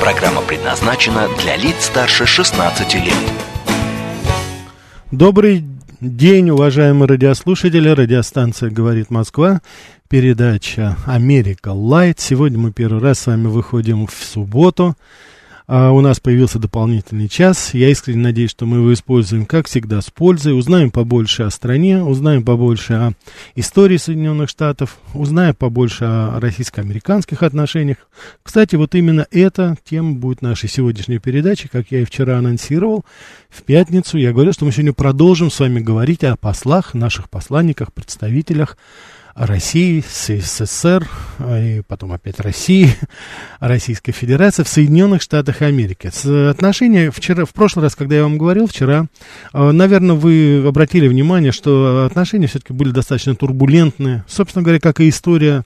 Программа предназначена для лиц старше 16 лет. Добрый день, уважаемые радиослушатели. Радиостанция «Говорит Москва». Передача «Америка Лайт». Сегодня мы первый раз с вами выходим в субботу. А у нас появился дополнительный час. Я искренне надеюсь, что мы его используем, как всегда, с пользой. Узнаем побольше о стране, узнаем побольше о истории Соединенных Штатов, узнаем побольше о российско-американских отношениях. Кстати, вот именно эта тема будет нашей сегодняшней передачи, как я и вчера анонсировал. В пятницу я говорю, что мы сегодня продолжим с вами говорить о послах, наших посланниках, представителях России, СССР, а, и потом опять России, Российской Федерации в Соединенных Штатах Америки. Отношения вчера, в прошлый раз, когда я вам говорил, вчера, а, наверное, вы обратили внимание, что отношения все-таки были достаточно турбулентные. Собственно говоря, как и история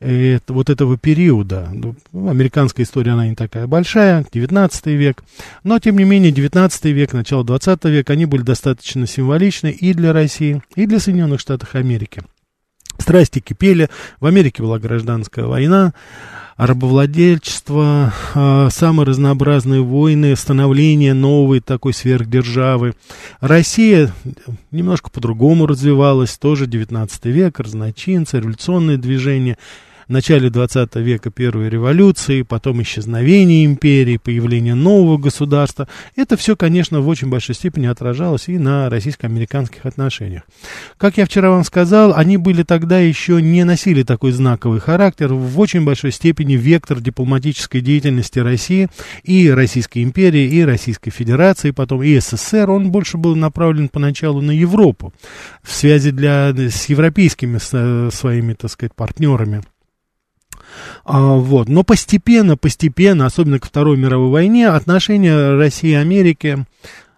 э, вот этого периода. Ну, американская история, она не такая большая, 19 век. Но, тем не менее, 19 век, начало 20 века, они были достаточно символичны и для России, и для Соединенных Штатов Америки. Страсти кипели, в Америке была гражданская война, рабовладельчество, э, самые разнообразные войны, становление новой такой сверхдержавы. Россия немножко по-другому развивалась, тоже 19 век, разночинцы, революционные движения – начале 20 века первой революции, потом исчезновение империи, появление нового государства. Это все, конечно, в очень большой степени отражалось и на российско-американских отношениях. Как я вчера вам сказал, они были тогда еще не носили такой знаковый характер. В очень большой степени вектор дипломатической деятельности России и Российской империи, и Российской Федерации, потом и СССР, он больше был направлен поначалу на Европу в связи для, с европейскими с, своими, так сказать, партнерами. А, вот. Но постепенно, постепенно, особенно к Второй мировой войне, отношения России и Америки,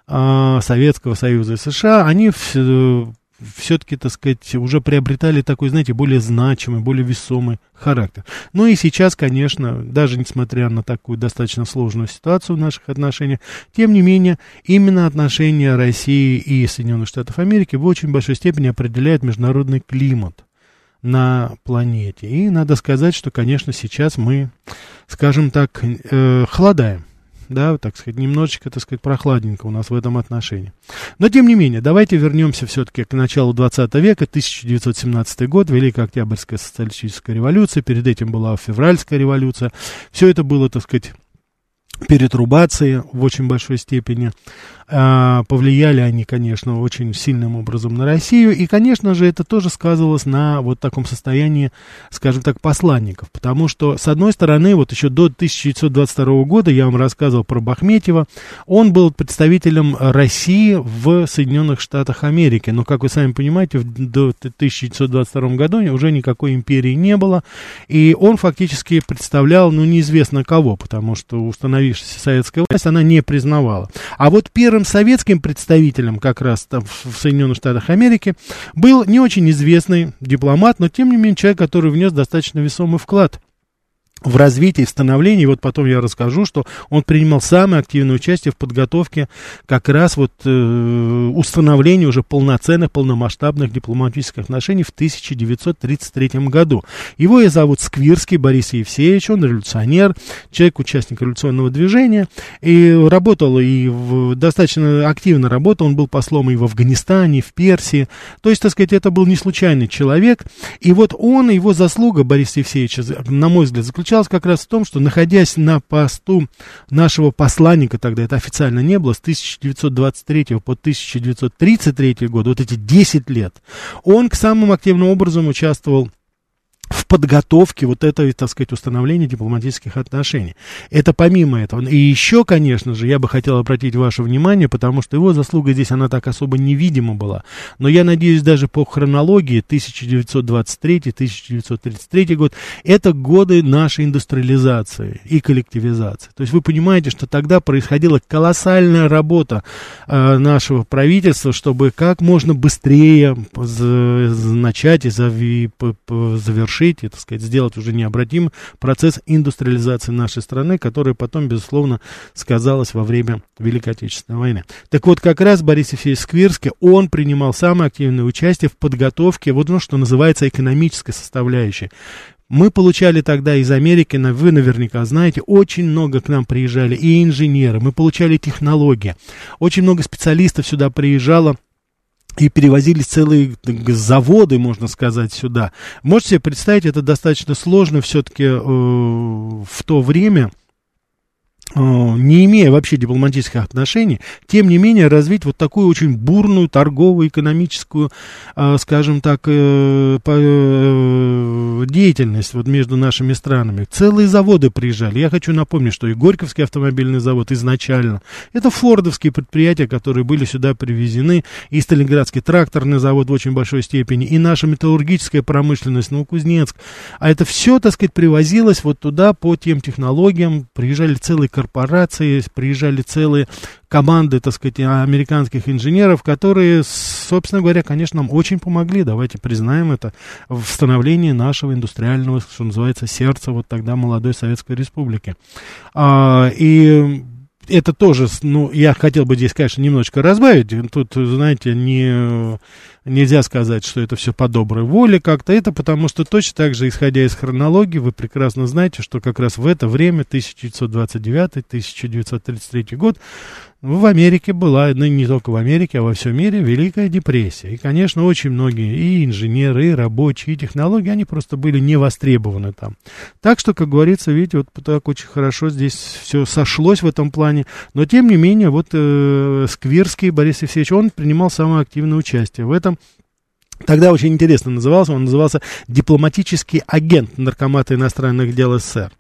а, Советского Союза и США, они все-таки, так сказать, уже приобретали такой, знаете, более значимый, более весомый характер. Ну и сейчас, конечно, даже несмотря на такую достаточно сложную ситуацию в наших отношениях, тем не менее, именно отношения России и Соединенных Штатов Америки в очень большой степени определяют международный климат на планете. И надо сказать, что, конечно, сейчас мы, скажем так, э, холодаем. Да, так сказать, немножечко, так сказать, прохладненько у нас в этом отношении. Но, тем не менее, давайте вернемся все-таки к началу 20 века, 1917 год, Великая Октябрьская социалистическая революция, перед этим была Февральская революция. Все это было, так сказать, перетрубации в очень большой степени. А, повлияли они, конечно, очень сильным образом на Россию. И, конечно же, это тоже сказывалось на вот таком состоянии, скажем так, посланников. Потому что, с одной стороны, вот еще до 1922 года, я вам рассказывал про Бахметьева, он был представителем России в Соединенных Штатах Америки. Но, как вы сами понимаете, до 1922 году уже никакой империи не было. И он фактически представлял, ну, неизвестно кого, потому что установившаяся советская власть, она не признавала. А вот первый первым советским представителем как раз там в Соединенных Штатах Америки был не очень известный дипломат, но тем не менее человек, который внес достаточно весомый вклад в развитии, в становлении, вот потом я расскажу, что он принимал самое активное участие в подготовке как раз вот э, установления уже полноценных, полномасштабных дипломатических отношений в 1933 году. Его я зовут Сквирский Борис Евсеевич, он революционер, человек, участник революционного движения, и работал, и в, достаточно активно работал, он был послом и в Афганистане, и в Персии, то есть, так сказать, это был не случайный человек, и вот он, его заслуга, Борис Евсеевич, на мой взгляд, заключалась заключалась как раз в том, что находясь на посту нашего посланника, тогда это официально не было, с 1923 по 1933 год, вот эти 10 лет, он к самым активным образом участвовал в подготовке вот этого, так сказать, установления дипломатических отношений. Это помимо этого. И еще, конечно же, я бы хотел обратить ваше внимание, потому что его заслуга здесь, она так особо невидима была. Но я надеюсь, даже по хронологии 1923-1933 год, это годы нашей индустриализации и коллективизации. То есть вы понимаете, что тогда происходила колоссальная работа э, нашего правительства, чтобы как можно быстрее начать и завершить, и, так сказать, сделать уже необратимый процесс индустриализации нашей страны, который потом, безусловно, сказалось во время Великой Отечественной войны. Так вот, как раз Борис Ефимович Сквирский, он принимал самое активное участие в подготовке, вот ну, что называется экономической составляющей. Мы получали тогда из Америки, вы наверняка знаете, очень много к нам приезжали и инженеры, мы получали технологии. Очень много специалистов сюда приезжало и перевозились целые заводы, можно сказать, сюда. Можете себе представить, это достаточно сложно все-таки э, в то время, не имея вообще дипломатических отношений, тем не менее развить вот такую очень бурную торговую, экономическую, э, скажем так, э, деятельность вот между нашими странами. Целые заводы приезжали. Я хочу напомнить, что и Горьковский автомобильный завод изначально, это фордовские предприятия, которые были сюда привезены, и Сталинградский тракторный завод в очень большой степени, и наша металлургическая промышленность, Новокузнецк. А это все, так сказать, привозилось вот туда по тем технологиям, приезжали целые корпорации, приезжали целые команды, так сказать, американских инженеров, которые, собственно говоря, конечно, нам очень помогли, давайте признаем это, в становлении нашего индустриального, что называется, сердца вот тогда молодой Советской Республики. А, и это тоже, ну, я хотел бы здесь, конечно, немножечко разбавить. Тут, знаете, не, нельзя сказать, что это все по доброй воле как-то. Это потому что точно так же, исходя из хронологии, вы прекрасно знаете, что как раз в это время, 1929-1933 год, в Америке была, ну не только в Америке, а во всем мире, Великая депрессия. И, конечно, очень многие и инженеры, и рабочие, и технологии, они просто были не востребованы там. Так что, как говорится, видите, вот так очень хорошо здесь все сошлось в этом плане. Но, тем не менее, вот э, Сквирский Борис Евсеевич, он принимал самое активное участие в этом. Тогда очень интересно назывался, он назывался дипломатический агент Наркомата иностранных дел СССР.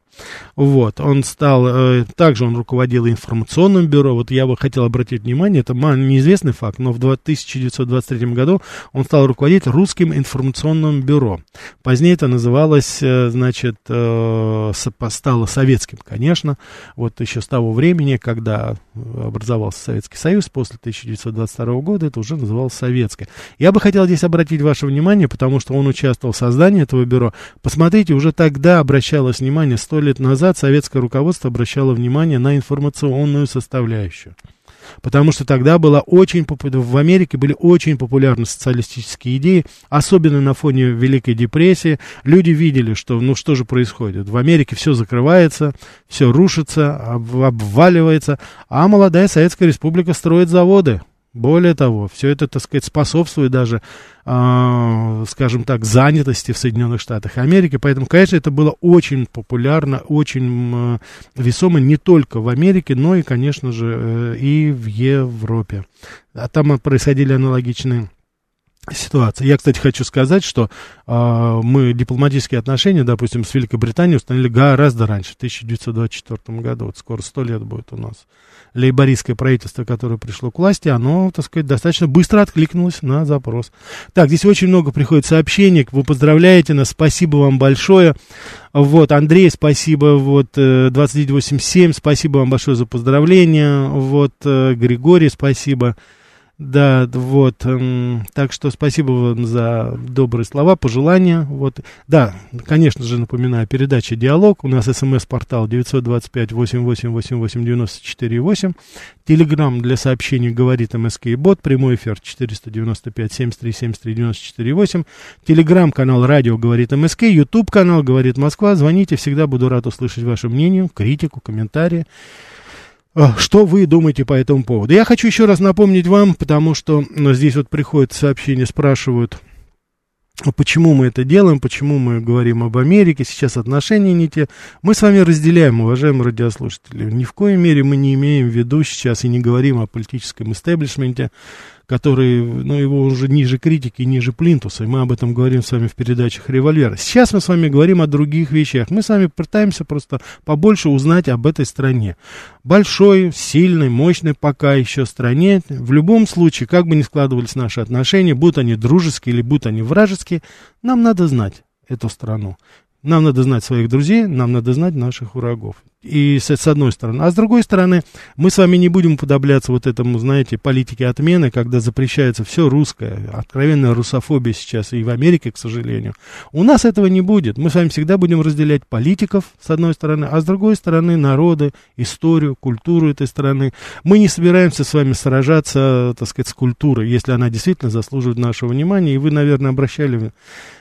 Вот, он стал, э, также он руководил информационным бюро, вот я бы хотел обратить внимание, это неизвестный факт, но в 1923 году он стал руководить русским информационным бюро. Позднее это называлось, э, значит, э, стало советским, конечно, вот еще с того времени, когда образовался Советский Союз, после 1922 года это уже называлось советское. Я бы хотел здесь обратить ваше внимание, потому что он участвовал в создании этого бюро. Посмотрите, уже тогда обращалось внимание, сто лет назад советское руководство обращало внимание на информационную составляющую. Потому что тогда была очень в Америке были очень популярны социалистические идеи, особенно на фоне Великой депрессии. Люди видели, что ну что же происходит. В Америке все закрывается, все рушится, обваливается, а молодая Советская Республика строит заводы. Более того, все это, так сказать, способствует даже, э, скажем так, занятости в Соединенных Штатах Америки. Поэтому, конечно, это было очень популярно, очень э, весомо не только в Америке, но и, конечно же, э, и в Европе. А там происходили аналогичные ситуации. Я, кстати, хочу сказать, что э, мы дипломатические отношения, допустим, с Великобританией установили гораздо раньше, в 1924 году. Вот скоро сто лет будет у нас лейбористское правительство, которое пришло к власти, оно, так сказать, достаточно быстро откликнулось на запрос. Так, здесь очень много приходит сообщений, вы поздравляете нас, спасибо вам большое. Вот, Андрей, спасибо, вот, 2987, э, спасибо вам большое за поздравления, вот, э, Григорий, спасибо. Да, вот, эм, так что спасибо вам за добрые слова, пожелания, вот, да, конечно же, напоминаю, передача «Диалог», у нас смс-портал 925-8888-94-8, телеграмм для сообщений «Говорит МСК и бот», прямой эфир 495-73-73-94-8, телеграмм-канал «Радио говорит МСК», ютуб-канал «Говорит Москва», звоните, всегда буду рад услышать ваше мнение, критику, комментарии. А, что вы думаете по этому поводу? Я хочу еще раз напомнить вам, потому что ну, здесь вот приходят сообщения, спрашивают, а почему мы это делаем, почему мы говорим об Америке, сейчас отношения не те. Мы с вами разделяем, уважаемые радиослушатели. Ни в коей мере мы не имеем в виду сейчас и не говорим о политическом истеблишменте, который, ну, его уже ниже критики, ниже плинтуса, и мы об этом говорим с вами в передачах «Револьвера». Сейчас мы с вами говорим о других вещах. Мы с вами пытаемся просто побольше узнать об этой стране. Большой, сильной, мощной пока еще стране. В любом случае, как бы ни складывались наши отношения, будут они дружеские или будут они вражеские, нам надо знать эту страну. Нам надо знать своих друзей, нам надо знать наших врагов. И с, с одной стороны. А с другой стороны, мы с вами не будем уподобляться вот этому, знаете, политике отмены, когда запрещается все русское. Откровенная русофобия сейчас и в Америке, к сожалению. У нас этого не будет. Мы с вами всегда будем разделять политиков, с одной стороны, а с другой стороны, народы, историю, культуру этой страны. Мы не собираемся с вами сражаться, так сказать, с культурой, если она действительно заслуживает нашего внимания. И вы, наверное, обращали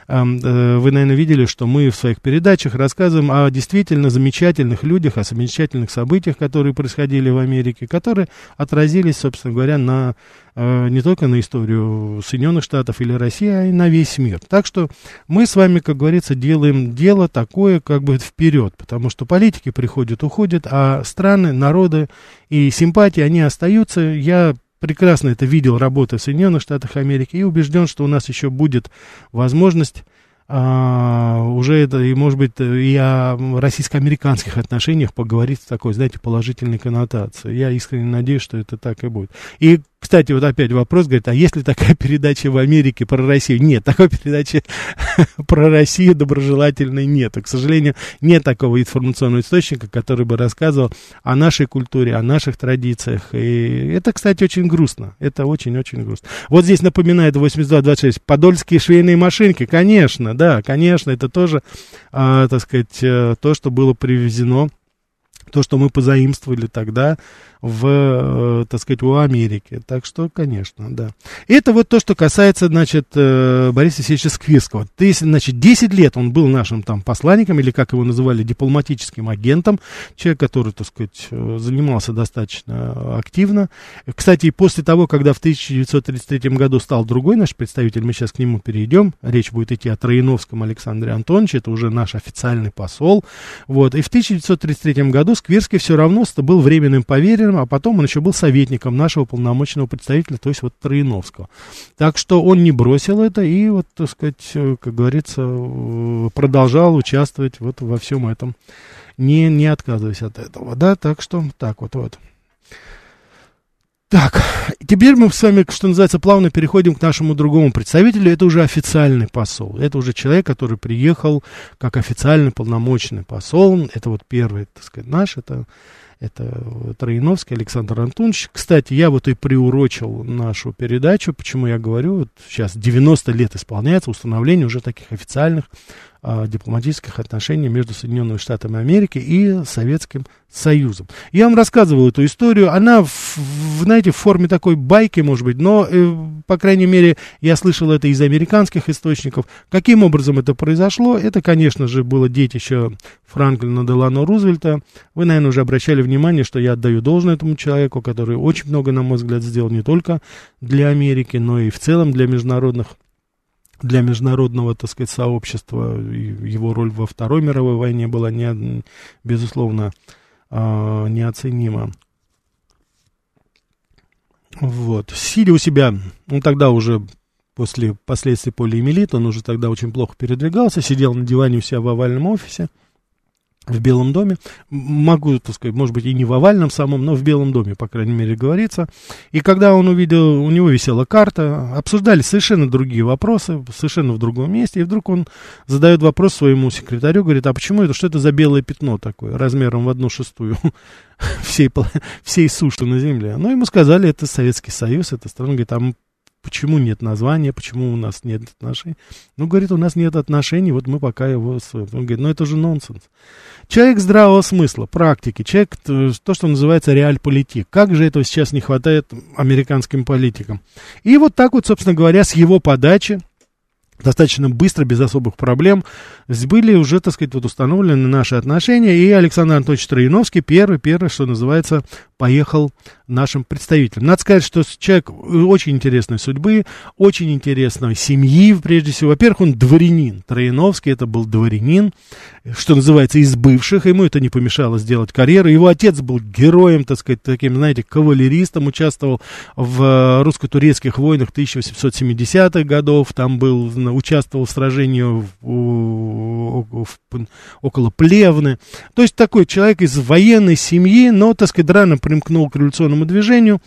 Э, вы, наверное, видели, что мы в своих передачах рассказываем о действительно замечательных людях, о замечательных событиях, которые происходили в Америке, которые отразились, собственно говоря, на, э, не только на историю Соединенных Штатов или России, а и на весь мир. Так что мы с вами, как говорится, делаем дело такое как бы вперед, потому что политики приходят, уходят, а страны, народы и симпатии, они остаются. Я прекрасно это видел, работая в Соединенных Штатах Америки, и убежден, что у нас еще будет возможность а, уже это, и, может быть, и о российско-американских отношениях поговорить в такой, знаете, положительной коннотации. Я искренне надеюсь, что это так и будет. И кстати, вот опять вопрос, говорит, а есть ли такая передача в Америке про Россию? Нет, такой передачи про Россию доброжелательной нет. К сожалению, нет такого информационного источника, который бы рассказывал о нашей культуре, о наших традициях. И это, кстати, очень грустно. Это очень-очень грустно. Вот здесь напоминает 8226. Подольские швейные машинки. Конечно, да, конечно, это тоже, а, так сказать, э, то, что было привезено то, что мы позаимствовали тогда в, э, так сказать, у Америки. Так что, конечно, да. Это вот то, что касается, значит, э, Бориса Алексеевича Сквирского. То есть, значит, 10 лет он был нашим там посланником, или как его называли, дипломатическим агентом, человек, который, так сказать, э, занимался достаточно активно. Кстати, после того, когда в 1933 году стал другой наш представитель, мы сейчас к нему перейдем, речь будет идти о Троиновском Александре Антоновиче, это уже наш официальный посол, вот, и в 1933 году Сквирский все равно был временным поверенным а потом он еще был советником нашего полномочного представителя, то есть вот Троиновского. Так что он не бросил это и вот, так сказать, э, как говорится, э, продолжал участвовать вот во всем этом, не, не отказываясь от этого, да, так что так вот, вот. Так, теперь мы с вами, что называется, плавно переходим к нашему другому представителю. Это уже официальный посол. Это уже человек, который приехал как официальный полномочный посол. Это вот первый, так сказать, наш. Это это Троиновский Александр Антонович. Кстати, я вот и приурочил нашу передачу, почему я говорю, вот сейчас 90 лет исполняется установление уже таких официальных дипломатических отношений между Соединенными Штатами Америки и Советским Союзом. Я вам рассказывал эту историю, она, в, знаете, в форме такой байки, может быть, но, э, по крайней мере, я слышал это из американских источников. Каким образом это произошло? Это, конечно же, было детище Франклина Делано Рузвельта. Вы, наверное, уже обращали внимание, что я отдаю должное этому человеку, который очень много, на мой взгляд, сделал не только для Америки, но и в целом для международных для международного, так сказать, сообщества. Его роль во Второй мировой войне была, не, безусловно, э, неоценима. Вот. Сидя у себя, он тогда уже после последствий полиэмилита, он уже тогда очень плохо передвигался, сидел на диване у себя в овальном офисе, в Белом доме, могу, так сказать, может быть, и не в овальном самом, но в Белом доме, по крайней мере, говорится. И когда он увидел, у него висела карта, обсуждали совершенно другие вопросы, совершенно в другом месте, и вдруг он задает вопрос своему секретарю, говорит, а почему это, что это за белое пятно такое, размером в одну шестую всей, всей суши на земле? Ну, ему сказали, это Советский Союз, это страна, говорит, а Почему нет названия, почему у нас нет отношений? Ну, говорит, у нас нет отношений, вот мы пока его... Он говорит, ну это же нонсенс. Человек здравого смысла, практики, человек, то, что называется реаль-политик. Как же этого сейчас не хватает американским политикам? И вот так вот, собственно говоря, с его подачи, достаточно быстро, без особых проблем, были уже, так сказать, вот установлены наши отношения, и Александр Анатольевич Троиновский первый, первый, что называется, поехал нашим представителям. Надо сказать, что человек очень интересной судьбы, очень интересной семьи, прежде всего. Во-первых, он дворянин. Трояновский это был дворянин, что называется, из бывших. Ему это не помешало сделать карьеру. Его отец был героем, так сказать, таким, знаете, кавалеристом, участвовал в русско-турецких войнах 1870-х годов. Там был, участвовал в сражении в, около Плевны. То есть такой человек из военной семьи, но, так сказать, рано примкнул к революционному движению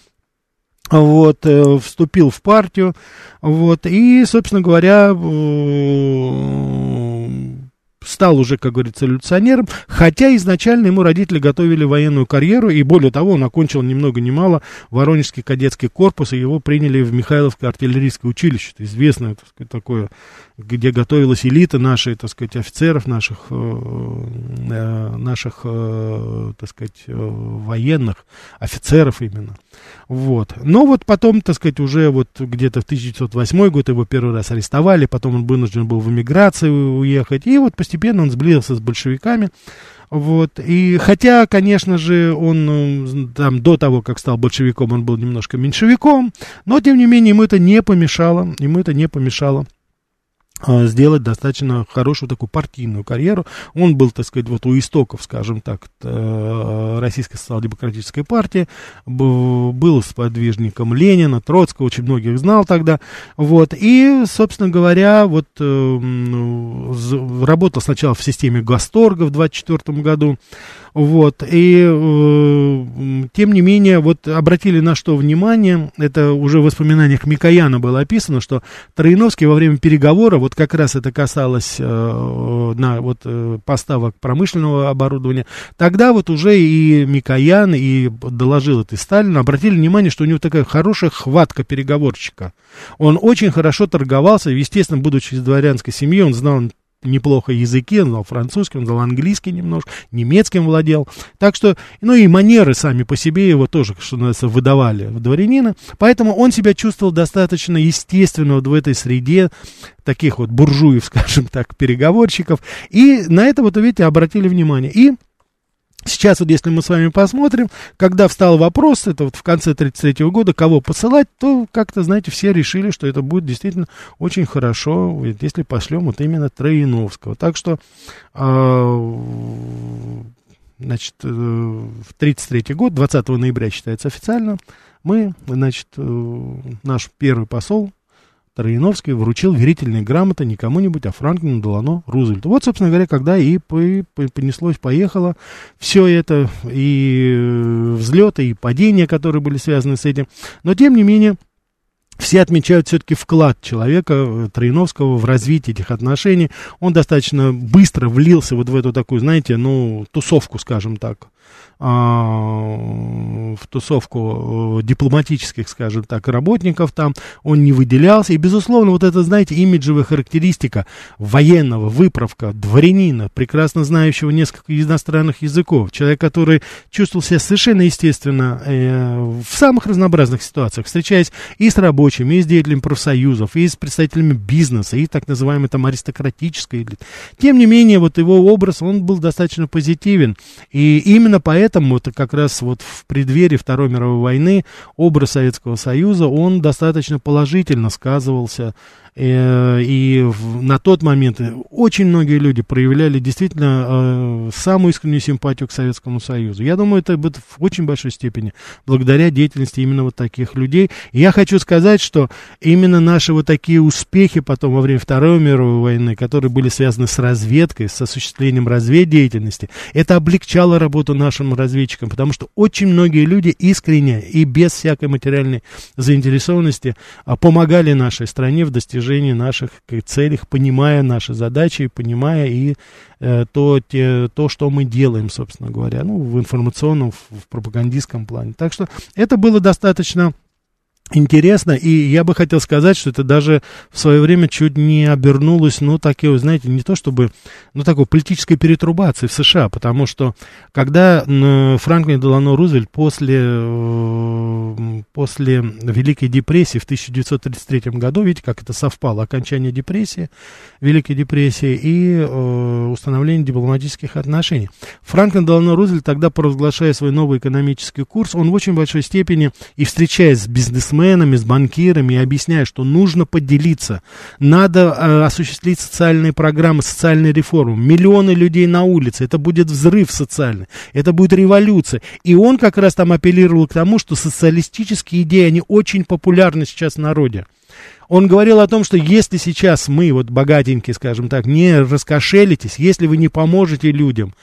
вот, э, вступил в партию, вот, и, собственно говоря, стал уже, как говорится, революционером, хотя изначально ему родители готовили военную карьеру, и более того, он окончил ни много ни мало Воронежский кадетский корпус, и его приняли в Михайловское артиллерийское училище, это известное, так сказать, такое, где готовилась элита нашей, так сказать, офицеров, наших, э, э наших, э, так сказать, военных, офицеров именно. Вот. Но вот потом, так сказать, уже вот где-то в 1908 год его первый раз арестовали, потом он вынужден был в эмиграцию уехать, и вот постепенно он сблизился с большевиками. Вот, и хотя, конечно же, он ну, там до того, как стал большевиком, он был немножко меньшевиком, но, тем не менее, ему это не помешало, ему это не помешало сделать достаточно хорошую такую партийную карьеру. Он был, так сказать, вот у истоков, скажем так, э, Российской социал-демократической партии, был сподвижником Ленина, Троцкого, очень многих знал тогда, вот, и, собственно говоря, вот э, работал сначала в системе Гасторга в 24 году, вот, и э, тем не менее, вот обратили на что внимание, это уже в воспоминаниях Микояна было описано, что Троиновский во время переговора, вот как раз это касалось э, на вот э, поставок промышленного оборудования, тогда вот уже и Микоян, и доложил это и Сталин, обратили внимание, что у него такая хорошая хватка переговорщика. Он очень хорошо торговался, естественно, будучи из дворянской семьи, он знал неплохо языки, он знал французский, он знал английский немножко, немецким владел. Так что, ну и манеры сами по себе его тоже, что называется, выдавали в дворянина. Поэтому он себя чувствовал достаточно естественно вот в этой среде таких вот буржуев, скажем так, переговорщиков. И на это вот, видите, обратили внимание. И Сейчас вот если мы с вами посмотрим, когда встал вопрос, это вот в конце 1933 года, кого посылать, то как-то, знаете, все решили, что это будет действительно очень хорошо, если пошлем вот именно Троиновского. Так что, э, значит, э, в 1933 год, 20 ноября считается официально, мы, значит, э, наш первый посол Троиновский вручил верительные грамоты не кому-нибудь, а Франклину Делано Рузвельту. Вот, собственно говоря, когда и понеслось, поехало все это, и э, взлеты, и падения, которые были связаны с этим. Но, тем не менее, все отмечают все-таки вклад человека э, Троиновского в развитие этих отношений. Он достаточно быстро влился вот в эту такую, знаете, ну, тусовку, скажем так, в тусовку э, дипломатических, скажем так, работников там, он не выделялся. И, безусловно, вот это, знаете, имиджевая характеристика военного, выправка, дворянина, прекрасно знающего несколько иностранных языков, человек, который чувствовал себя совершенно естественно э, в самых разнообразных ситуациях, встречаясь и с рабочими, и с деятелями профсоюзов, и с представителями бизнеса, и так называемой там аристократической. Тем не менее, вот его образ, он был достаточно позитивен. И именно поэтому поэтому вот как раз вот в преддверии Второй мировой войны образ Советского Союза, он достаточно положительно сказывался и на тот момент очень многие люди проявляли действительно э, самую искреннюю симпатию к Советскому Союзу. Я думаю, это будет в очень большой степени благодаря деятельности именно вот таких людей. И я хочу сказать, что именно наши вот такие успехи потом во время Второй мировой войны, которые были связаны с разведкой, с осуществлением разведдеятельности, это облегчало работу нашим разведчикам, потому что очень многие люди искренне и без всякой материальной заинтересованности а, помогали нашей стране в достижении достижении наших целей, понимая наши задачи, понимая и э, то, те, то, что мы делаем, собственно говоря, ну, в информационном, в, в пропагандистском плане. Так что это было достаточно интересно, и я бы хотел сказать, что это даже в свое время чуть не обернулось, ну, такие, знаете, не то чтобы, ну, такой политической перетрубации в США, потому что, когда Франклин Делано Рузвельт после после Великой депрессии в 1933 году, видите, как это совпало, окончание депрессии, Великой депрессии и э, установление дипломатических отношений. Франклин Делано Рузвельт тогда, провозглашая свой новый экономический курс, он в очень большой степени и встречаясь с бизнесменами, с банкирами, и объясняя, что нужно поделиться, надо э, осуществить социальные программы, социальные реформы, миллионы людей на улице, это будет взрыв социальный, это будет революция. И он как раз там апеллировал к тому, что социалистические идеи, они очень популярны сейчас в народе. Он говорил о том, что если сейчас мы, вот богатенькие, скажем так, не раскошелитесь, если вы не поможете людям,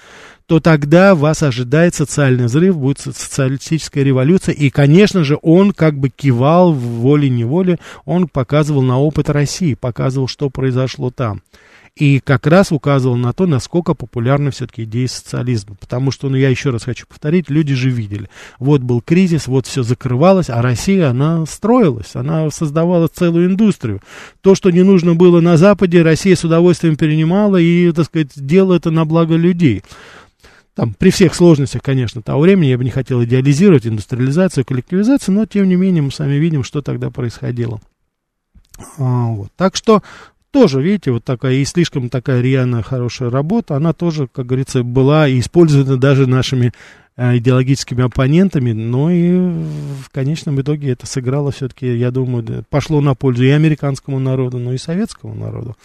то тогда вас ожидает социальный взрыв, будет социалистическая революция. И, конечно же, он как бы кивал волей-неволей, он показывал на опыт России, показывал, что произошло там. И как раз указывал на то, насколько популярны все-таки идеи социализма. Потому что, ну, я еще раз хочу повторить, люди же видели. Вот был кризис, вот все закрывалось, а Россия, она строилась, она создавала целую индустрию. То, что не нужно было на Западе, Россия с удовольствием перенимала и, так сказать, делала это на благо людей. Там, при всех сложностях, конечно, того времени я бы не хотел идеализировать индустриализацию, коллективизацию, но, тем не менее, мы сами видим, что тогда происходило. А, вот. Так что тоже, видите, вот такая и слишком такая рьяная хорошая работа, она тоже, как говорится, была использована даже нашими э, идеологическими оппонентами, но и в конечном итоге это сыграло все-таки, я думаю, пошло на пользу и американскому народу, но и советскому народу.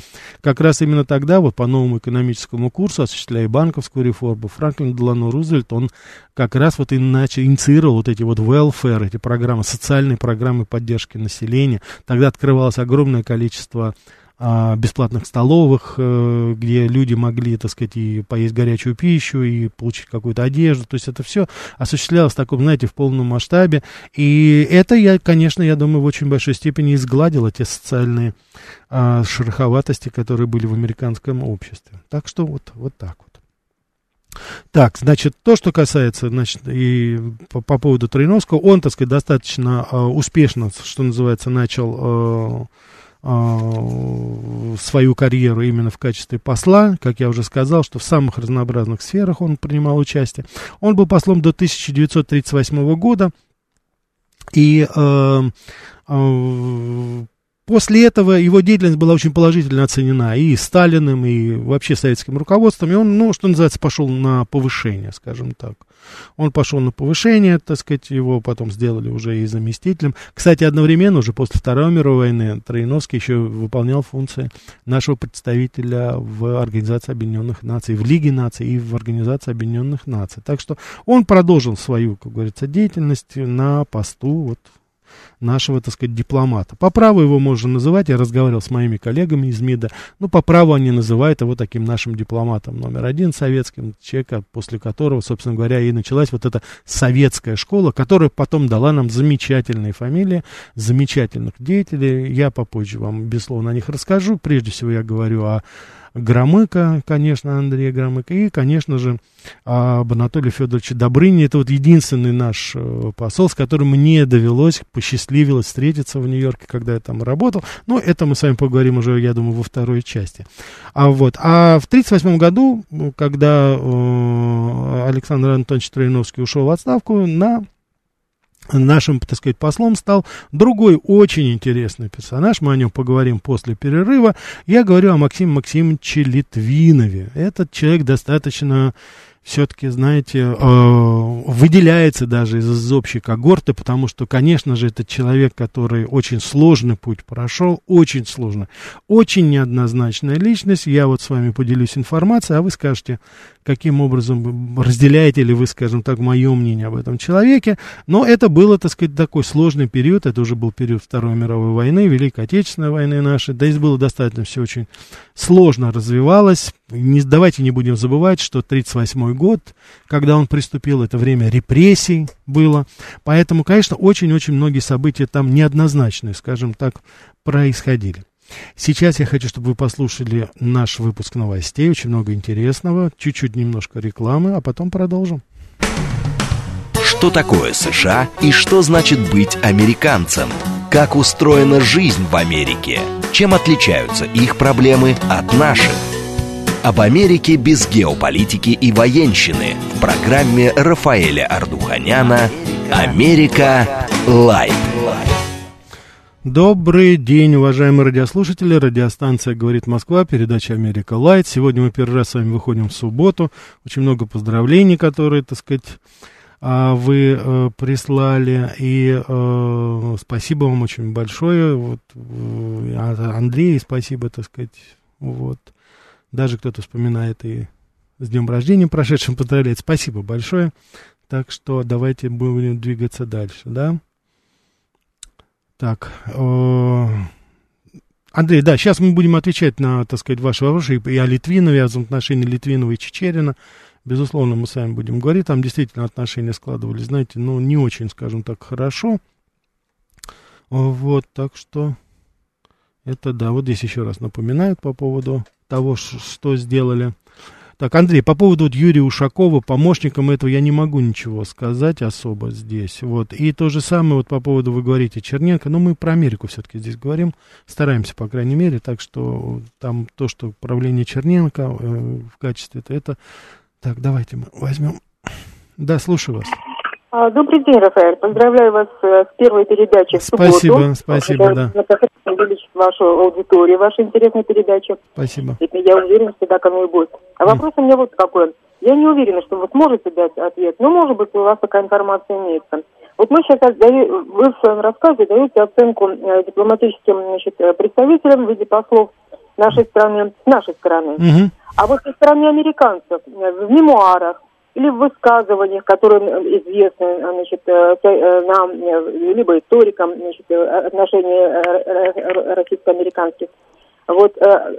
Как раз именно тогда, вот по новому экономическому курсу, осуществляя банковскую реформу, Франклин Делано Рузвельт, он как раз вот иначе инициировал вот эти вот welfare, эти программы, социальные программы поддержки населения. Тогда открывалось огромное количество бесплатных столовых, э, где люди могли, так сказать, и поесть горячую пищу, и получить какую-то одежду. То есть это все осуществлялось в таком, знаете, в полном масштабе. И это, я, конечно, я думаю, в очень большой степени изгладило те социальные а, шероховатости, которые были в американском обществе. Так что вот, вот так вот. Так, значит, то, что касается, значит, и по, по поводу Троиновского, он, так сказать, достаточно э, успешно, что называется, начал э, а, свою карьеру именно в качестве посла. Как я уже сказал, что в самых разнообразных сферах он принимал участие. Он был послом до 1938 года. И э, э, После этого его деятельность была очень положительно оценена и Сталиным, и вообще советским руководством, и он, ну, что называется, пошел на повышение, скажем так. Он пошел на повышение, так сказать, его потом сделали уже и заместителем. Кстати, одновременно, уже после Второй мировой войны, Троиновский еще выполнял функции нашего представителя в Организации Объединенных Наций, в Лиге Наций и в Организации Объединенных Наций. Так что он продолжил свою, как говорится, деятельность на посту вот нашего, так сказать, дипломата. По праву его можно называть, я разговаривал с моими коллегами из МИДа, ну, по праву они называют его таким нашим дипломатом номер один советским, человека, после которого, собственно говоря, и началась вот эта советская школа, которая потом дала нам замечательные фамилии, замечательных деятелей. Я попозже вам, безусловно, о них расскажу. Прежде всего я говорю о Громыко, конечно, Андрей Громыко, и, конечно же, об Анатолии Федоровиче Добрыне. Это вот единственный наш э, посол, с которым мне довелось, посчастливилось встретиться в Нью-Йорке, когда я там работал. Но это мы с вами поговорим уже, я думаю, во второй части. А вот, а в 1938 году, когда э, Александр Антонович Троиновский ушел в отставку, на нашим, так сказать, послом стал другой очень интересный персонаж. Мы о нем поговорим после перерыва. Я говорю о Максиме Максимовиче Литвинове. Этот человек достаточно все-таки, знаете, э, выделяется даже из общей когорты, потому что, конечно же, это человек, который очень сложный путь прошел, очень сложно, очень неоднозначная личность. Я вот с вами поделюсь информацией, а вы скажете, каким образом разделяете ли вы, скажем так, мое мнение об этом человеке. Но это было, так сказать, такой сложный период, это уже был период Второй мировой войны, Великой Отечественной войны нашей, да и было достаточно все очень сложно развивалось. Не, давайте не будем забывать, что 1938 год, когда он приступил, это время репрессий было. Поэтому, конечно, очень-очень многие события там неоднозначные, скажем так, происходили. Сейчас я хочу, чтобы вы послушали наш выпуск новостей. Очень много интересного. Чуть-чуть немножко рекламы, а потом продолжим. Что такое США и что значит быть американцем? Как устроена жизнь в Америке? Чем отличаются их проблемы от наших? Об Америке без геополитики и военщины в программе Рафаэля Ардуханяна «Америка лайт. Добрый день, уважаемые радиослушатели. Радиостанция «Говорит Москва», передача «Америка Лайт». Сегодня мы первый раз с вами выходим в субботу. Очень много поздравлений, которые, так сказать, а, вы э, прислали. И э, спасибо вам очень большое. Вот, э, а, Андрей, спасибо, так сказать. Вот. Даже кто-то вспоминает и с днем рождения прошедшим поздравляет. Спасибо большое. Так что давайте будем двигаться дальше, да? Так, э, Андрей, да, сейчас мы будем отвечать на, так сказать, ваши вопросы и о Литвинове, о взаимоотношении Литвинова и Чечерина. Безусловно, мы с вами будем говорить. Там действительно отношения складывались, знаете, ну, не очень, скажем так, хорошо. Вот, так что это, да, вот здесь еще раз напоминают по поводу того, что сделали. Так, Андрей, по поводу Юрия Ушакова, помощником этого я не могу ничего сказать особо здесь. Вот. И то же самое вот по поводу, вы говорите, Черненко, но мы про Америку все-таки здесь говорим, стараемся, по крайней мере, так что там то, что правление Черненко э, в качестве это, это... Так, давайте мы возьмем... Да, слушаю вас. А, добрый день, Рафаэль. Поздравляю вас э, с первой передачей в спасибо, субботу. Спасибо, да. увеличить вашу аудиторию, вашу интересную передачу. Спасибо. И я уверена, что так оно и будет. А вопрос у меня вот какой. Я не уверена, что вы сможете дать ответ, но, может быть, у вас такая информация имеется. Вот мы сейчас, вы в своем рассказе даете оценку э, дипломатическим значит, э, представителям в виде послов нашей страны, с нашей стороны. Угу. А вот со стороны американцев в мемуарах, или в высказываниях, которые известны значит, э, э, нам, э, либо историкам значит, отношений российско-американских. Вот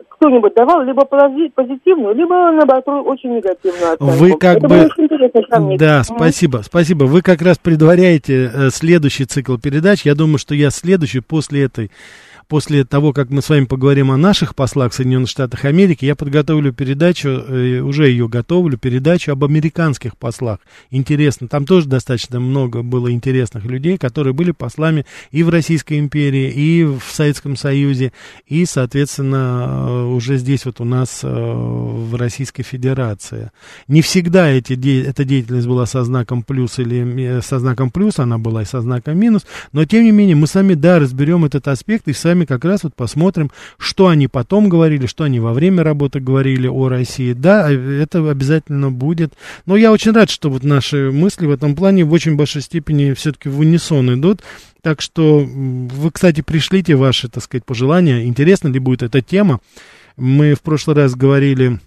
кто-нибудь давал либо позитивную, либо наоборот очень негативную оценку. Вы как Это бы, да, спасибо, спасибо. Вы как раз предваряете следующий цикл передач. Я думаю, что я следующий после этой после того, как мы с вами поговорим о наших послах в Соединенных Штатах Америки, я подготовлю передачу, э, уже ее готовлю, передачу об американских послах. Интересно, там тоже достаточно много было интересных людей, которые были послами и в Российской империи, и в Советском Союзе, и, соответственно, э, уже здесь вот у нас э, в Российской Федерации. Не всегда эти, эта деятельность была со знаком плюс или со знаком плюс, она была и со знаком минус, но тем не менее мы сами, да, разберем этот аспект и сами как раз вот посмотрим, что они потом говорили, что они во время работы говорили о России. Да, это обязательно будет. Но я очень рад, что вот наши мысли в этом плане в очень большой степени все-таки в унисон идут. Так что вы, кстати, пришлите ваши, так сказать, пожелания. Интересна ли будет эта тема? Мы в прошлый раз говорили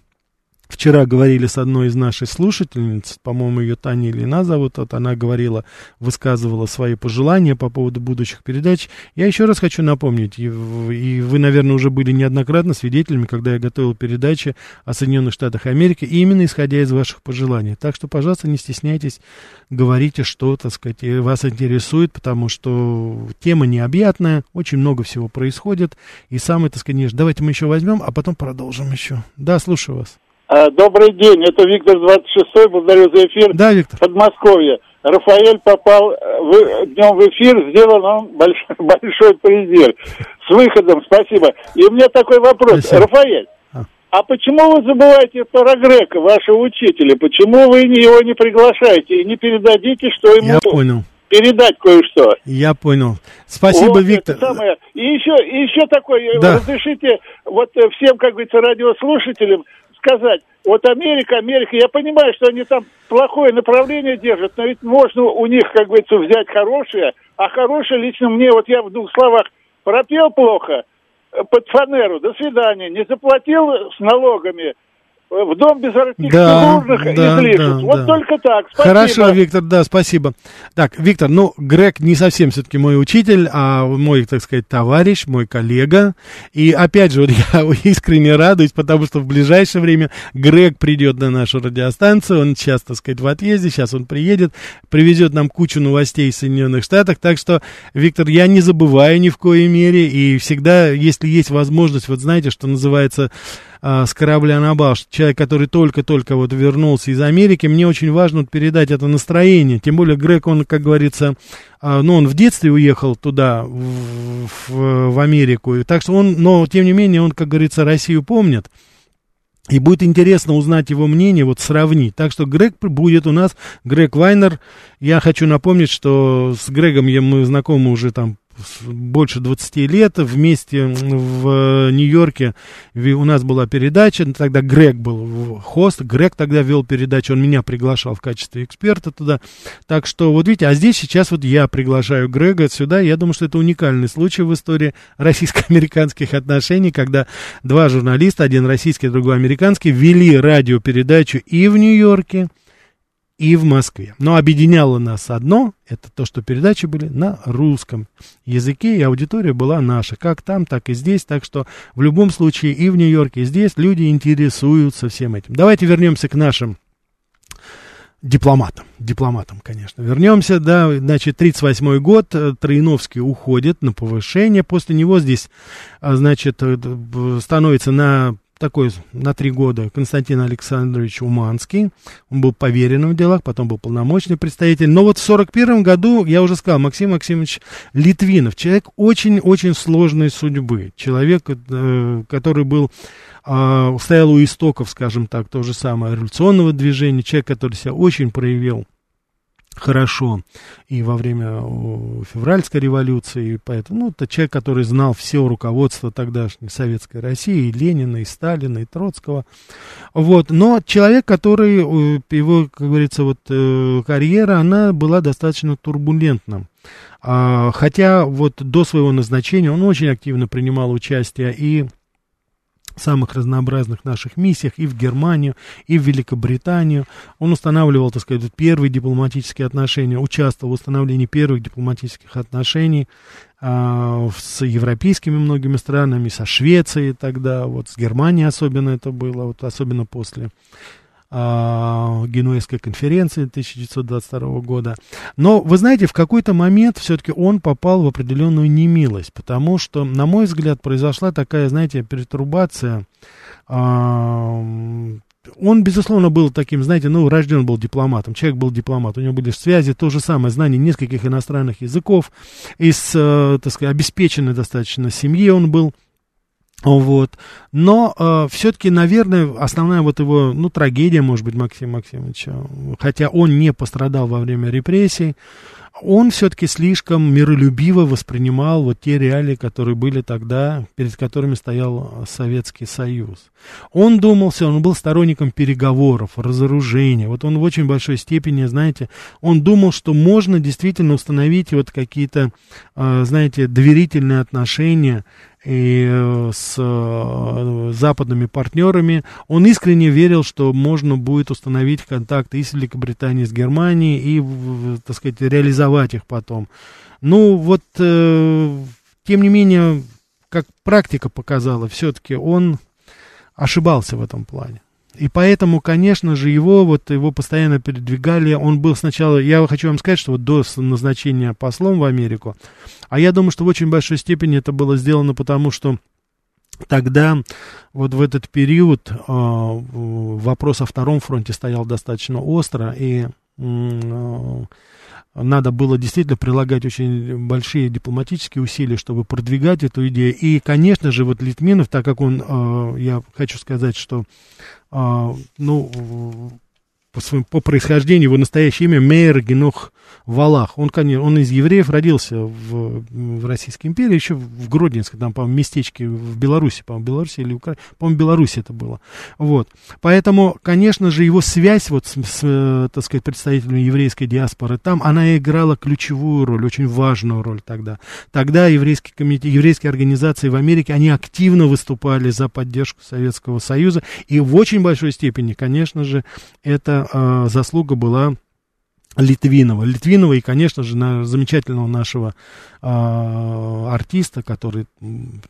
Вчера говорили с одной из наших слушательниц, по-моему, ее Таня Ильина зовут, вот она говорила, высказывала свои пожелания по поводу будущих передач. Я еще раз хочу напомнить, и, и вы, наверное, уже были неоднократно свидетелями, когда я готовил передачи о Соединенных Штатах Америки, именно исходя из ваших пожеланий. Так что, пожалуйста, не стесняйтесь, говорите, что, так сказать, вас интересует, потому что тема необъятная, очень много всего происходит, и самое, так сказать, давайте мы еще возьмем, а потом продолжим еще. Да, слушаю вас. А, добрый день, это Виктор 26 благодарю за эфир. Да, Виктор. Подмосковье. Рафаэль попал э, в, днем в эфир, сделал он большой, большой призер. С выходом, спасибо. И у меня такой вопрос. Спасибо. Рафаэль, а. а почему вы забываете про Грека, вашего учителя? Почему вы его не приглашаете и не передадите, что ему... Я понял передать кое-что. Я понял. Спасибо, вот, Виктор. Самое. И еще, и еще такой, э, да. разрешите вот э, всем, как говорится, радиослушателям сказать, вот Америка, Америка, я понимаю, что они там плохое направление держат, но ведь можно у них, как говорится, взять хорошее, а хорошее лично мне, вот я в двух словах пропел плохо, э, под фанеру, до свидания, не заплатил с налогами, в дом без да, да, излишеств. Да, вот да. только так. Спасибо. Хорошо, Виктор, да, спасибо. Так, Виктор, ну, Грег не совсем все-таки мой учитель, а мой, так сказать, товарищ, мой коллега. И опять же, вот я искренне радуюсь, потому что в ближайшее время Грег придет на нашу радиостанцию. Он сейчас, так сказать, в отъезде, сейчас он приедет, привезет нам кучу новостей из Соединенных Штатов. Так что, Виктор, я не забываю ни в коей мере. И всегда, если есть возможность, вот знаете, что называется а, с корабля на бал, человек, который только-только вот вернулся из Америки, мне очень важно передать это настроение, тем более Грег, он, как говорится, а, ну, он в детстве уехал туда, в, в, в Америку, так что он, но, тем не менее, он, как говорится, Россию помнит, И будет интересно узнать его мнение, вот сравнить. Так что Грег будет у нас, Грег Вайнер. Я хочу напомнить, что с Грегом мы знакомы уже там больше 20 лет. Вместе в Нью-Йорке у нас была передача. Тогда Грег был хост. Грег тогда вел передачу. Он меня приглашал в качестве эксперта туда. Так что, вот видите, а здесь сейчас вот я приглашаю Грега сюда. Я думаю, что это уникальный случай в истории российско-американских отношений, когда два журналиста, один российский, другой американский, вели радиопередачу и в Нью-Йорке, и в Москве. Но объединяло нас одно, это то, что передачи были на русском языке, и аудитория была наша, как там, так и здесь, так что в любом случае и в Нью-Йорке, и здесь люди интересуются всем этим. Давайте вернемся к нашим дипломатам, дипломатам, конечно. Вернемся, да, значит, 38 год, Троиновский уходит на повышение, после него здесь, а, значит, э, становится на такой на три года Константин Александрович Уманский. Он был поверенным в делах, потом был полномочный представитель. Но вот в сорок первом году, я уже сказал, Максим Максимович Литвинов, человек очень-очень сложной судьбы. Человек, э, который был э, стоял у истоков, скажем так, то же самое революционного движения, человек, который себя очень проявил хорошо. И во время февральской революции, и поэтому, ну, это человек, который знал все руководство тогдашней советской России, и Ленина, и Сталина, и Троцкого, вот, но человек, который, его, как говорится, вот, э, карьера, она была достаточно турбулентна, а, хотя вот до своего назначения он очень активно принимал участие и самых разнообразных наших миссиях и в Германию, и в Великобританию. Он устанавливал, так сказать, первые дипломатические отношения, участвовал в установлении первых дипломатических отношений а, с европейскими многими странами, со Швецией тогда, вот с Германией особенно это было, вот особенно после Генуэзской конференции 1922 года. Но, вы знаете, в какой-то момент все-таки он попал в определенную немилость, потому что, на мой взгляд, произошла такая, знаете, перетурбация. А, он, безусловно, был таким, знаете, ну, рожден был дипломатом, человек был дипломат, у него были связи, то же самое, знание нескольких иностранных языков, из, э, так сказать, обеспеченной достаточно семьи он был, вот. Но э, все-таки, наверное, основная вот его, ну, трагедия, может быть, Максима Максимовича, хотя он не пострадал во время репрессий, он все-таки слишком миролюбиво воспринимал вот те реалии, которые были тогда, перед которыми стоял Советский Союз. Он думался, он был сторонником переговоров, разоружения. Вот он в очень большой степени, знаете, он думал, что можно действительно установить вот какие-то, э, знаете, доверительные отношения и э, с э, западными партнерами. Он искренне верил, что можно будет установить контакты и с Великобританией, и с Германией, и, так сказать, реализовать их потом. Ну, вот, э, тем не менее, как практика показала, все-таки он ошибался в этом плане. И поэтому, конечно же, его вот его постоянно передвигали. Он был сначала, я хочу вам сказать, что вот до назначения послом в Америку, а я думаю, что в очень большой степени это было сделано потому, что Тогда, вот в этот период, э, вопрос о втором фронте стоял достаточно остро, и э, надо было действительно прилагать очень большие дипломатические усилия, чтобы продвигать эту идею. И, конечно же, вот Литминов, так как он, э, я хочу сказать, что а, ну, по, своему, по происхождению его настоящее имя Мейер Генох Валах. Он, конечно, он из евреев родился в, в Российской империи, еще в Гродненске, там, по-моему, местечке в Беларуси, по-моему, Беларуси или Украине, по-моему, Беларуси это было. Вот. Поэтому, конечно же, его связь вот с, с, так сказать, представителями еврейской диаспоры там, она играла ключевую роль, очень важную роль тогда. Тогда еврейский комитет, еврейские организации в Америке, они активно выступали за поддержку Советского Союза, и в очень большой степени, конечно же, это э, заслуга была Литвинова. Литвинова и, конечно же, на замечательного нашего э, артиста, который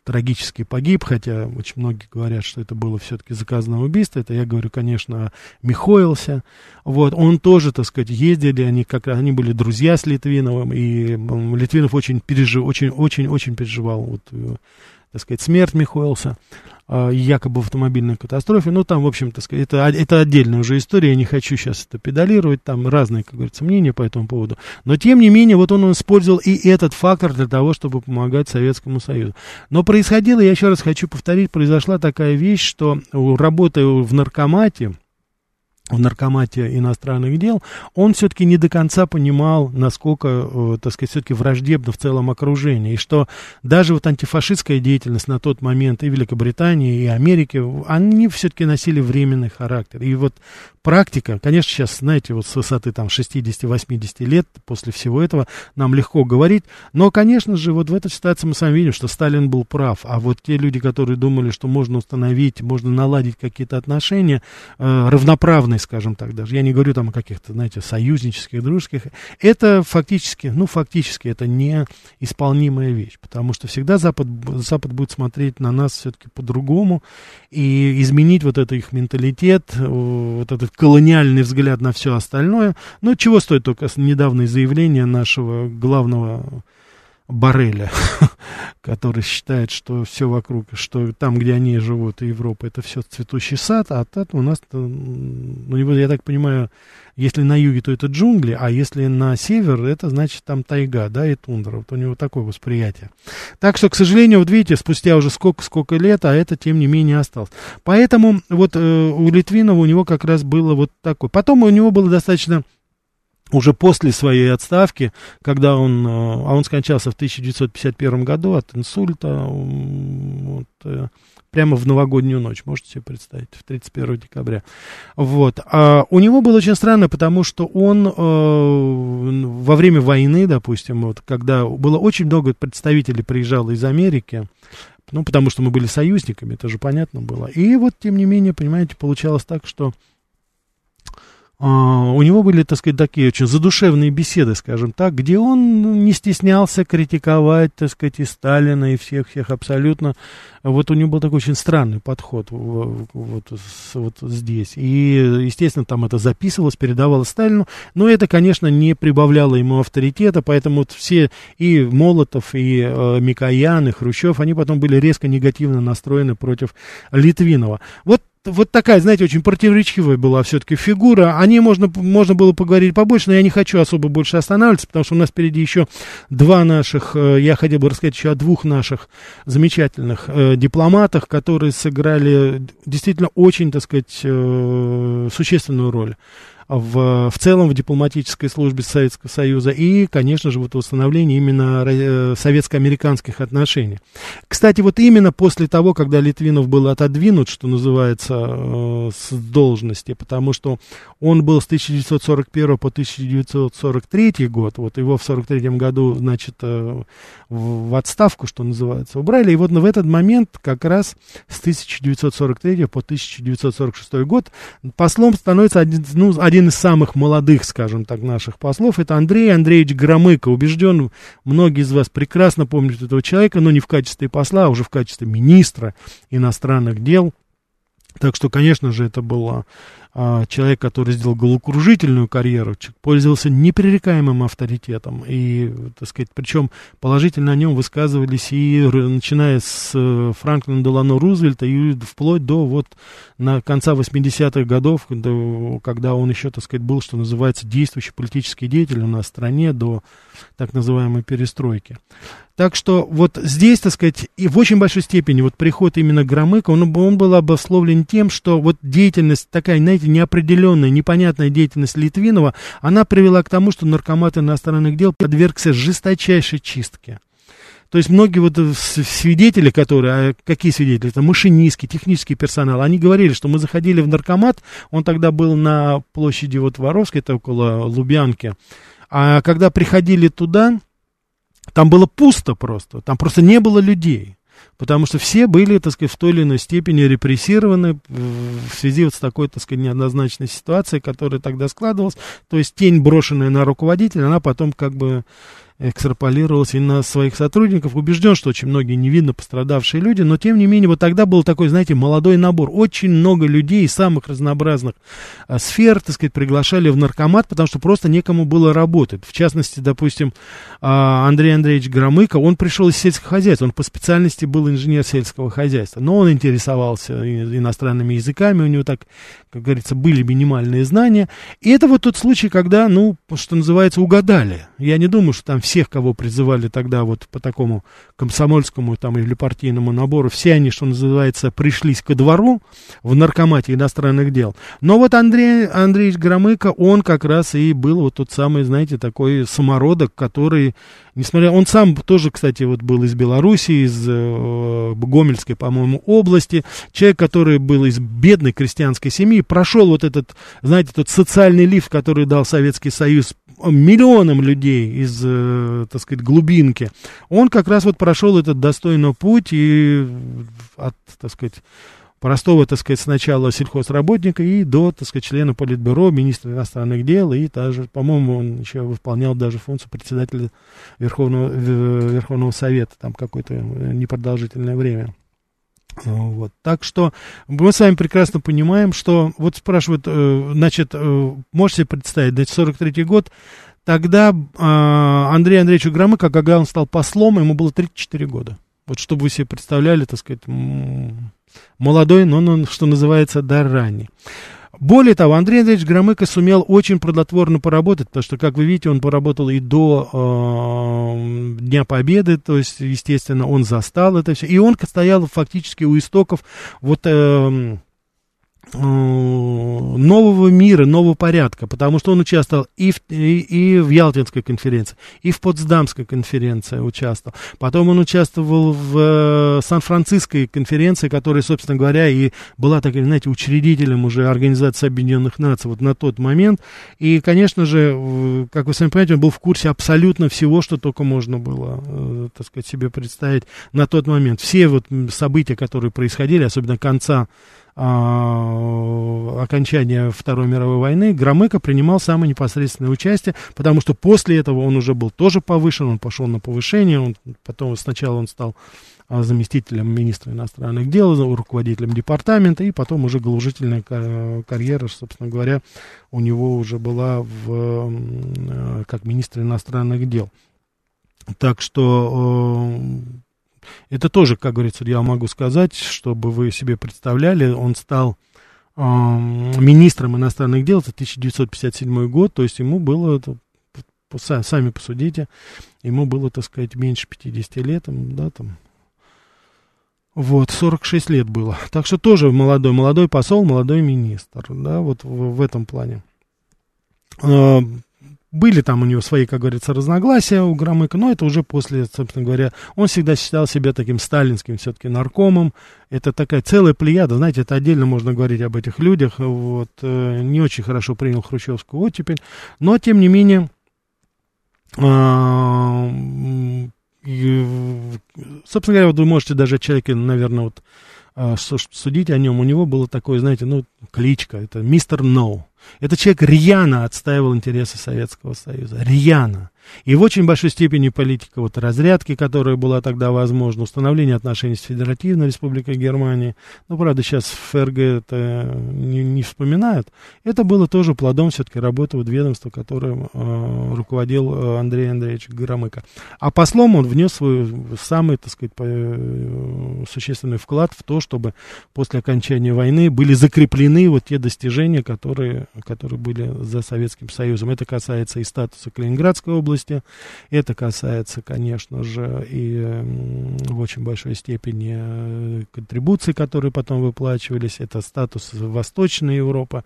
трагически погиб, хотя очень многие говорят, что это было все-таки заказанное убийство. Это я говорю, конечно, Михоэлся. Вот, он тоже, так сказать, ездили, они как они были друзья с Литвиновым, и Литвинов очень пережив, очень, очень, очень переживал вот так сказать, смерть Михуэлса, э, якобы в автомобильной катастрофе. Ну, там, в общем, так сказать, это, это отдельная уже история, я не хочу сейчас это педалировать, там разные, как говорится, мнения по этому поводу. Но, тем не менее, вот он использовал и этот фактор для того, чтобы помогать Советскому Союзу. Но происходило, я еще раз хочу повторить, произошла такая вещь, что работая в наркомате, в наркомате иностранных дел, он все-таки не до конца понимал, насколько, э, так сказать, все-таки враждебно в целом окружение, и что даже вот антифашистская деятельность на тот момент и Великобритании, и Америки, они все-таки носили временный характер. И вот практика, конечно, сейчас, знаете, вот с высоты там 60-80 лет, после всего этого, нам легко говорить, но, конечно же, вот в этой ситуации мы сами видим, что Сталин был прав, а вот те люди, которые думали, что можно установить, можно наладить какие-то отношения, э, равноправные, скажем так, даже, я не говорю там о каких-то, знаете, союзнических, дружеских, это фактически, ну, фактически это не исполнимая вещь, потому что всегда Запад, Запад будет смотреть на нас все-таки по-другому, и изменить вот этот их менталитет, вот этот колониальный взгляд на все остальное. Ну, чего стоит только недавнее заявление нашего главного Барреля, который считает, что все вокруг, что там, где они живут, и Европа, это все цветущий сад, а там у нас, у него, я так понимаю, если на юге, то это джунгли, а если на север, это значит там тайга, да, и тундра. Вот у него такое восприятие. Так что, к сожалению, вот видите, спустя уже сколько-сколько лет, а это, тем не менее, осталось. Поэтому вот э, у Литвинова у него как раз было вот такое. Потом у него было достаточно уже после своей отставки, когда он, э, а он скончался в 1951 году от инсульта, вот, э, прямо в новогоднюю ночь, можете себе представить, в 31 декабря. Вот. А у него было очень странно, потому что он э, во время войны, допустим, вот, когда было очень много представителей приезжало из Америки, ну, потому что мы были союзниками, это же понятно было. И вот, тем не менее, понимаете, получалось так, что у него были, так сказать, такие очень задушевные беседы, скажем так, где он не стеснялся критиковать, так сказать, и Сталина, и всех-всех абсолютно. Вот у него был такой очень странный подход вот, вот здесь. И, естественно, там это записывалось, передавалось Сталину, но это, конечно, не прибавляло ему авторитета, поэтому вот все и Молотов, и э, Микоян, и Хрущев, они потом были резко негативно настроены против Литвинова. Вот вот такая, знаете, очень противоречивая была все-таки фигура. О ней можно, можно было поговорить побольше, но я не хочу особо больше останавливаться, потому что у нас впереди еще два наших, э, я хотел бы рассказать еще о двух наших замечательных э, дипломатах, которые сыграли действительно очень, так сказать, э, существенную роль в, в целом в дипломатической службе Советского Союза и, конечно же, вот восстановление именно э, советско-американских отношений. Кстати, вот именно после того, когда Литвинов был отодвинут, что называется, э, с должности, потому что он был с 1941 по 1943 год, вот его в 1943 году, значит, э, в отставку, что называется, убрали, и вот в этот момент как раз с 1943 по 1946 год послом становится один, ну, один один из самых молодых, скажем так, наших послов, это Андрей Андреевич Громыко. Убежден, многие из вас прекрасно помнят этого человека, но не в качестве посла, а уже в качестве министра иностранных дел. Так что, конечно же, это было человек, который сделал головокружительную карьеру, пользовался непререкаемым авторитетом. И, так сказать, причем положительно о нем высказывались и начиная с э, Франклина Делано Рузвельта и вплоть до вот на конца 80-х годов, когда он еще, так сказать, был, что называется, действующий политический деятель у нас в стране до так называемой перестройки. Так что вот здесь, так сказать, и в очень большой степени вот приход именно Громыка, он, он был обусловлен тем, что вот деятельность такая, знаете, неопределенная, непонятная деятельность Литвинова, она привела к тому, что наркомат иностранных дел подвергся жесточайшей чистке. То есть многие вот свидетели, которые, а какие свидетели, это машинистский, технический персонал, они говорили, что мы заходили в наркомат, он тогда был на площади вот Воровской, это около Лубянки, а когда приходили туда, там было пусто просто, там просто не было людей. Потому что все были, так сказать, в той или иной степени репрессированы в связи вот с такой, так сказать, неоднозначной ситуацией, которая тогда складывалась. То есть тень, брошенная на руководителя, она потом как бы экстраполировалось и на своих сотрудников. Убежден, что очень многие невинно пострадавшие люди, но тем не менее вот тогда был такой, знаете, молодой набор. Очень много людей из самых разнообразных а, сфер, так сказать, приглашали в наркомат, потому что просто некому было работать. В частности, допустим, а, Андрей Андреевич Громыко, он пришел из сельского хозяйства, он по специальности был инженер сельского хозяйства, но он интересовался иностранными языками, у него так, как говорится, были минимальные знания. И это вот тот случай, когда, ну, что называется, угадали. Я не думаю, что там всех, кого призывали тогда вот по такому комсомольскому там или партийному набору, все они, что называется, пришлись ко двору в наркомате иностранных дел. Но вот Андрей Андреевич Громыко, он как раз и был вот тот самый, знаете, такой самородок, который, несмотря, он сам тоже, кстати, вот был из Беларуси, из э, Гомельской, по-моему, области, человек, который был из бедной крестьянской семьи, прошел вот этот, знаете, тот социальный лифт, который дал Советский Союз миллионам людей из, э, так сказать, глубинки, он как раз вот прошел этот достойный путь и от, так сказать, простого, так сказать, сначала сельхозработника и до, так сказать, члена политбюро, министра иностранных дел, и даже, по-моему, он еще выполнял даже функцию председателя Верховного, Верховного Совета, там какое-то непродолжительное время. Вот. Так что мы с вами прекрасно понимаем, что вот спрашивают, э, значит, э, можете представить, значит, 43-й год, тогда э, Андрей Андреевичу Громыко, когда он стал послом, ему было 34 года. Вот чтобы вы себе представляли, так сказать, молодой, но он, что называется, дар ранний. Более того, Андрей Андреевич Громыко сумел очень плодотворно поработать, потому что, как вы видите, он поработал и до э, Дня Победы, то есть, естественно, он застал это все, и он стоял фактически у истоков вот... Э, нового мира, нового порядка, потому что он участвовал и в, и, и в Ялтинской конференции, и в Потсдамской конференции участвовал. Потом он участвовал в э, Сан-Франциской конференции, которая, собственно говоря, и была, так знаете, учредителем уже Организации Объединенных Наций вот на тот момент. И, конечно же, как вы сами понимаете, он был в курсе абсолютно всего, что только можно было, э, так сказать, себе представить на тот момент. Все вот события, которые происходили, особенно конца окончания Второй мировой войны Громыко принимал самое непосредственное участие, потому что после этого он уже был тоже повышен, он пошел на повышение, он, потом сначала он стал а, заместителем министра иностранных дел, руководителем департамента, и потом уже головжительная карьера, собственно говоря, у него уже была в, э, как министр иностранных дел. Так что э, это тоже, как говорится, я могу сказать, чтобы вы себе представляли, он стал э, министром иностранных дел, это 1957 год, то есть ему было, сами посудите, ему было, так сказать, меньше 50 лет, да, там, вот, 46 лет было. Так что тоже молодой, молодой посол, молодой министр, да, вот в, в этом плане. Были там у него свои, как говорится, разногласия у Громыка, но это уже после, собственно говоря, он всегда считал себя таким сталинским все-таки наркомом. Это такая целая плеяда, знаете, это отдельно можно говорить об этих людях. Вот, э, не очень хорошо принял хрущевскую оттепель, но, тем не менее, а, собственно говоря, вот вы можете даже человека, наверное, вот а, судить о нем, у него было такое, знаете, ну, кличка, это мистер. No. Этот человек рьяно отстаивал интересы Советского Союза. Рьяно. И в очень большой степени политика вот разрядки, которая была тогда возможна, установление отношений с Федеративной Республикой Германии, ну, правда, сейчас в ФРГ это не, не вспоминают, это было тоже плодом все-таки работы вот ведомства, которым э, руководил э, Андрей Андреевич Громыко. А послом он внес свой самый, так сказать, э, существенный вклад в то, чтобы после окончания войны были закреплены вот те достижения, которые, которые были за Советским Союзом. Это касается и статуса Калининградской области. Это касается, конечно же, и в очень большой степени э, контрибуций, которые потом выплачивались. Это статус Восточной Европы.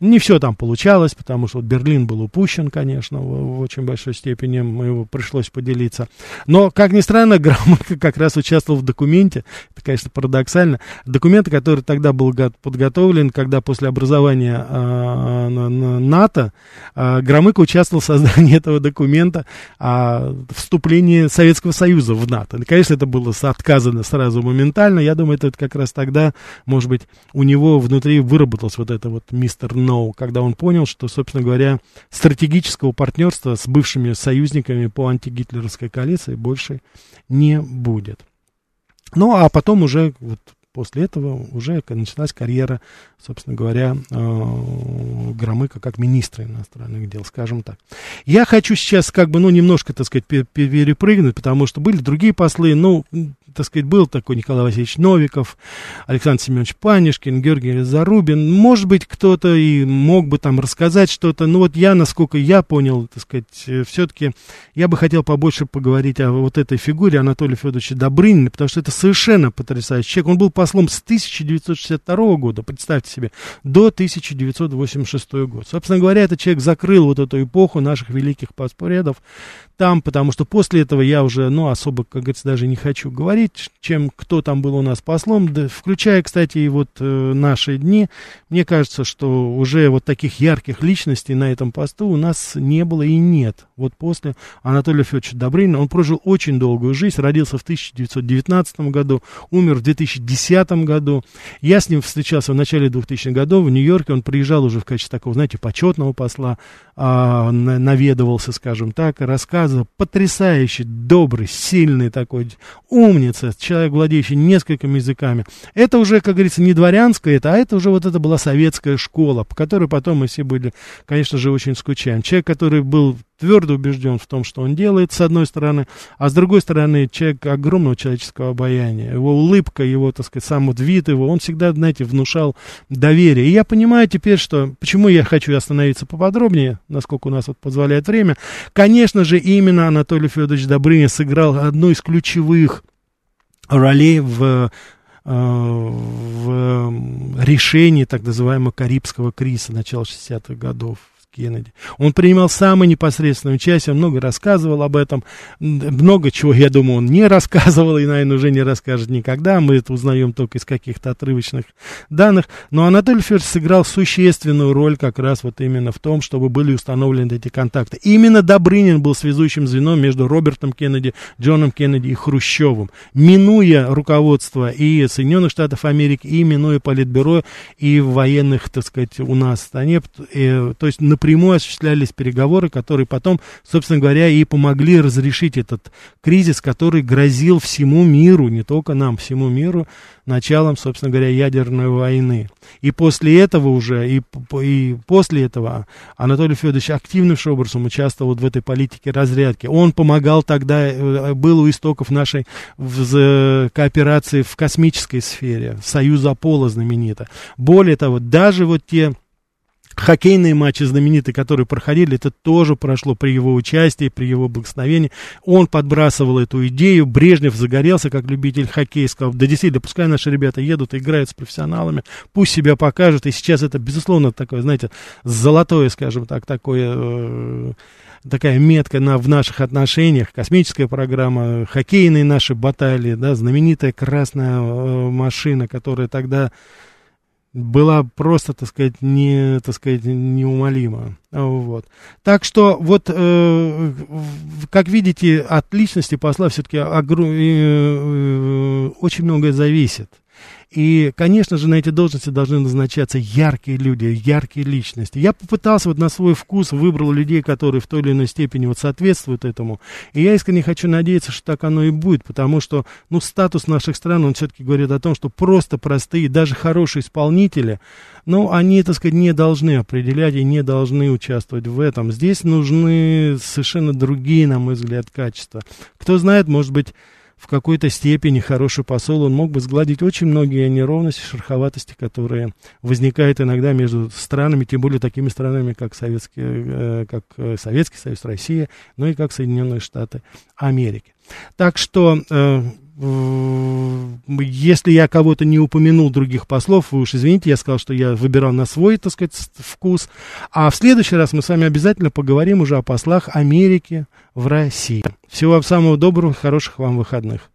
Не все там получалось, потому что Берлин был упущен, конечно, в, в очень большой степени. Мы его пришлось поделиться. Но, как ни странно, Громыко как раз участвовал в документе. Это, конечно, парадоксально. Документ, который тогда был подготовлен, когда после образования э, НАТО, Громыко участвовал в создании этого документа о вступлении Советского Союза в НАТО. Конечно, это было отказано сразу моментально. Я думаю, это как раз тогда, может быть, у него внутри выработалось вот это вот мистер Ноу, когда он понял, что, собственно говоря, стратегического партнерства с бывшими союзниками по антигитлеровской коалиции больше не будет. Ну, а потом уже вот после этого уже началась карьера, собственно говоря, э, Громыка как министра иностранных дел, скажем так. Я хочу сейчас как бы, ну, немножко, так сказать, перепрыгнуть, потому что были другие послы, ну, так сказать, был такой Николай Васильевич Новиков, Александр Семенович Панишкин, Георгий Зарубин. Может быть, кто-то и мог бы там рассказать что-то. Но вот я, насколько я понял, так сказать, э, все-таки я бы хотел побольше поговорить о вот этой фигуре Анатолия Федоровича Добрынина, потому что это совершенно потрясающий человек. Он был послом с 1962 года, представьте себе, до 1986 года. Собственно говоря, этот человек закрыл вот эту эпоху наших великих паспоредов там, потому что после этого я уже, ну, особо, как говорится, даже не хочу говорить, чем кто там был у нас послом, да, включая, кстати, и вот э, наши дни. Мне кажется, что уже вот таких ярких личностей на этом посту у нас не было и нет. Вот после Анатолия Федоровича Добрынина он прожил очень долгую жизнь, родился в 1919 году, умер в 2010 году. Я с ним встречался в начале 2000-х годов в Нью-Йорке, он приезжал уже в качестве такого, знаете, почетного посла, а, наведывался, скажем так, рассказывал, потрясающий, добрый, сильный такой, умница, человек, владеющий несколькими языками. Это уже, как говорится, не дворянское это, а это уже вот это была советская школа, по которой потом мы все были, конечно же, очень скучаем. Человек, который был твердо убежден в том, что он делает, с одной стороны, а с другой стороны, человек огромного человеческого обаяния. Его улыбка, его, так сказать, сам вот вид его, он всегда, знаете, внушал доверие. И я понимаю теперь, что, почему я хочу остановиться поподробнее, насколько у нас вот позволяет время. Конечно же, именно Анатолий Федорович Добрынин сыграл одну из ключевых ролей в э, в решении так называемого Карибского кризиса начала 60-х годов. Кеннеди. Он принимал самое непосредственное участие, много рассказывал об этом, много чего, я думаю, он не рассказывал и, наверное, уже не расскажет никогда, мы это узнаем только из каких-то отрывочных данных, но Анатолий Федорович сыграл существенную роль как раз вот именно в том, чтобы были установлены эти контакты. Именно Добрынин был связующим звеном между Робертом Кеннеди, Джоном Кеннеди и Хрущевым, минуя руководство и Соединенных Штатов Америки, и минуя Политбюро, и военных, так сказать, у нас в стране, и, то есть напрямую осуществлялись переговоры, которые потом, собственно говоря, и помогли разрешить этот кризис, который грозил всему миру, не только нам, всему миру, началом, собственно говоря, ядерной войны. И после этого уже, и, и после этого Анатолий Федорович активным образом участвовал в этой политике разрядки. Он помогал тогда, э, был у истоков нашей в, кооперации в космической сфере, Союз Аполло знаменито. Более того, даже вот те хоккейные матчи знаменитые, которые проходили, это тоже прошло при его участии, при его благословении. Он подбрасывал эту идею, Брежнев загорелся как любитель хоккея, да действительно, пускай наши ребята едут, играют с профессионалами, пусть себя покажут, и сейчас это, безусловно, такое, знаете, золотое, скажем так, такое... Э, такая метка на, в наших отношениях, космическая программа, хоккейные наши баталии, да, знаменитая красная э, машина, которая тогда была просто, так сказать, не, так сказать, неумолима. Вот. Так что, вот, э, как видите, от личности посла все-таки огром... э, э, очень многое зависит. И, конечно же, на эти должности должны назначаться яркие люди, яркие личности. Я попытался вот на свой вкус, выбрал людей, которые в той или иной степени вот соответствуют этому. И я искренне хочу надеяться, что так оно и будет, потому что, ну, статус наших стран, он все-таки говорит о том, что просто простые, даже хорошие исполнители, ну, они, так сказать, не должны определять и не должны участвовать в этом. Здесь нужны совершенно другие, на мой взгляд, качества. Кто знает, может быть, в какой-то степени хороший посол, он мог бы сгладить очень многие неровности, шероховатости, которые возникают иногда между странами, тем более такими странами, как Советский, э, как э, Советский Союз, Россия, ну и как Соединенные Штаты Америки. Так что э, если я кого-то не упомянул других послов, вы уж извините, я сказал, что я выбирал на свой, так сказать, вкус. А в следующий раз мы с вами обязательно поговорим уже о послах Америки в России. Всего вам самого доброго, хороших вам выходных.